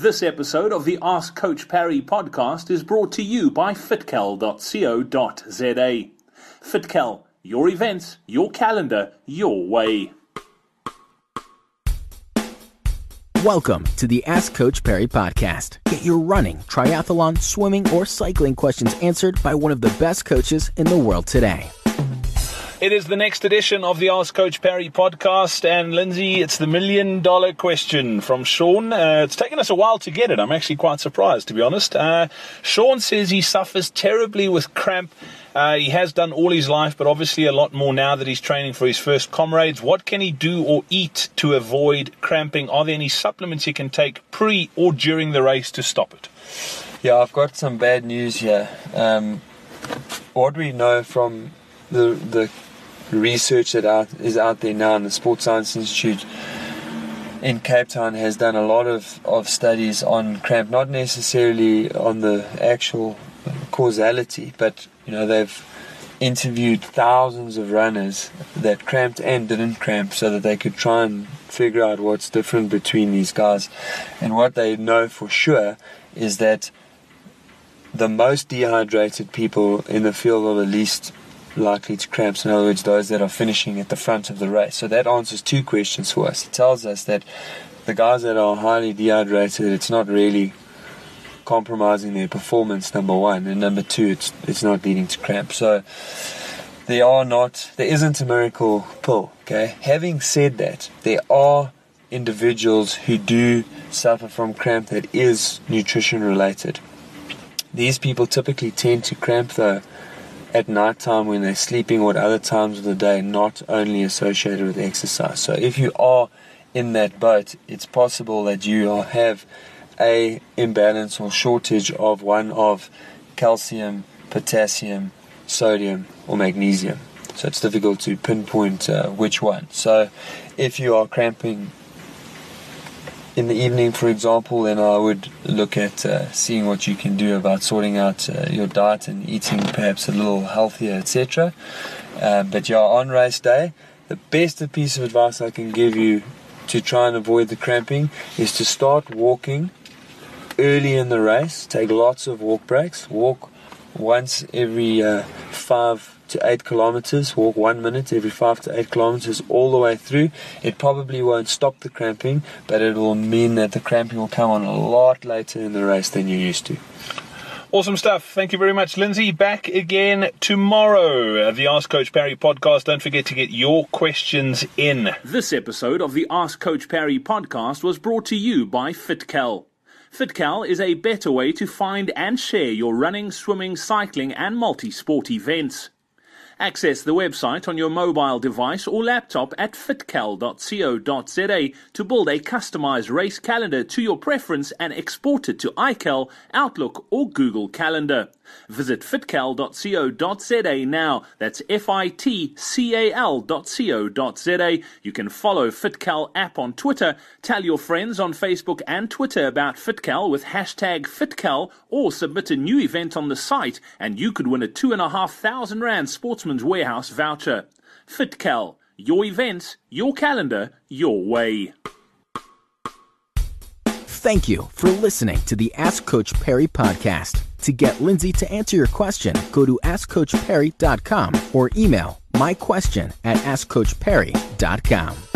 This episode of the Ask Coach Parry podcast is brought to you by fitcal.co.za. Fitcal, your events, your calendar, your way. Welcome to the Ask Coach Parry podcast. Get your running, triathlon, swimming, or cycling questions answered by one of the best coaches in the world today. It is the next edition of the Ask Coach Parry podcast, and Lindsay, it's the million dollar question from Sean. Uh, it's taken us a while to get it. I'm actually quite surprised, to be honest. Uh, Sean says he suffers terribly with cramp. Uh, he has done all his life, but obviously a lot more now that he's training for his first comrades. What can he do or eat to avoid cramping? Are there any supplements he can take pre or during the race to stop it? Yeah, I've got some bad news here. Um, what we know from the the research that out, is out there now, and the Sports Science Institute in Cape Town has done a lot of, of studies on cramp, not necessarily on the actual causality, but you know they've interviewed thousands of runners that cramped and didn't cramp so that they could try and figure out what's different between these guys. And what they know for sure is that the most dehydrated people in the field are the least likely to cramps. In other words, those that are finishing at the front of the race. So that answers two questions for us. It tells us that the guys that are highly dehydrated, it's not really compromising their performance. Number one, and number two, it's it's not leading to cramp. So there are not, there isn't a miracle pill. Okay. Having said that, there are individuals who do suffer from cramp that is nutrition related. These people typically tend to cramp though at night time when they're sleeping or at other times of the day, not only associated with exercise. So if you are in that boat, it's possible that you have a imbalance or shortage of one of calcium, potassium, sodium, or magnesium. So it's difficult to pinpoint uh, which one. So if you are cramping in the evening, for example, then I would look at uh, seeing what you can do about sorting out uh, your diet and eating perhaps a little healthier, etc. Um, but yeah, on race day, the best piece of advice I can give you to try and avoid the cramping is to start walking early in the race. Take lots of walk breaks. Walk once every uh, five to eight kilometers, walk one minute every five to eight kilometers all the way through. It probably won't stop the cramping, but it will mean that the cramping will come on a lot later in the race than you're used to. Awesome stuff. Thank you very much, Lindsay. Back again tomorrow. The Ask Coach Parry podcast. Don't forget to get your questions in. This episode of the Ask Coach Parry podcast was brought to you by FitCal. FitCal is a better way to find and share your running, swimming, cycling, and multi sport events. Access the website on your mobile device or laptop at fitcal.co.za to build a customized race calendar to your preference and export it to iCal, Outlook, or Google Calendar. Visit fitcal.co.za now. That's F I T C A L.co.za. You can follow FitCal app on Twitter, tell your friends on Facebook and Twitter about FitCal with hashtag FitCal, or submit a new event on the site, and you could win a two and a Sportsman's Warehouse voucher. FitCal, your events, your calendar, your way. Thank you for listening to the Ask Coach Parry podcast. To get Lindsay to answer your question, go to AskCoachParry.com or email my question at AskCoachParry.com.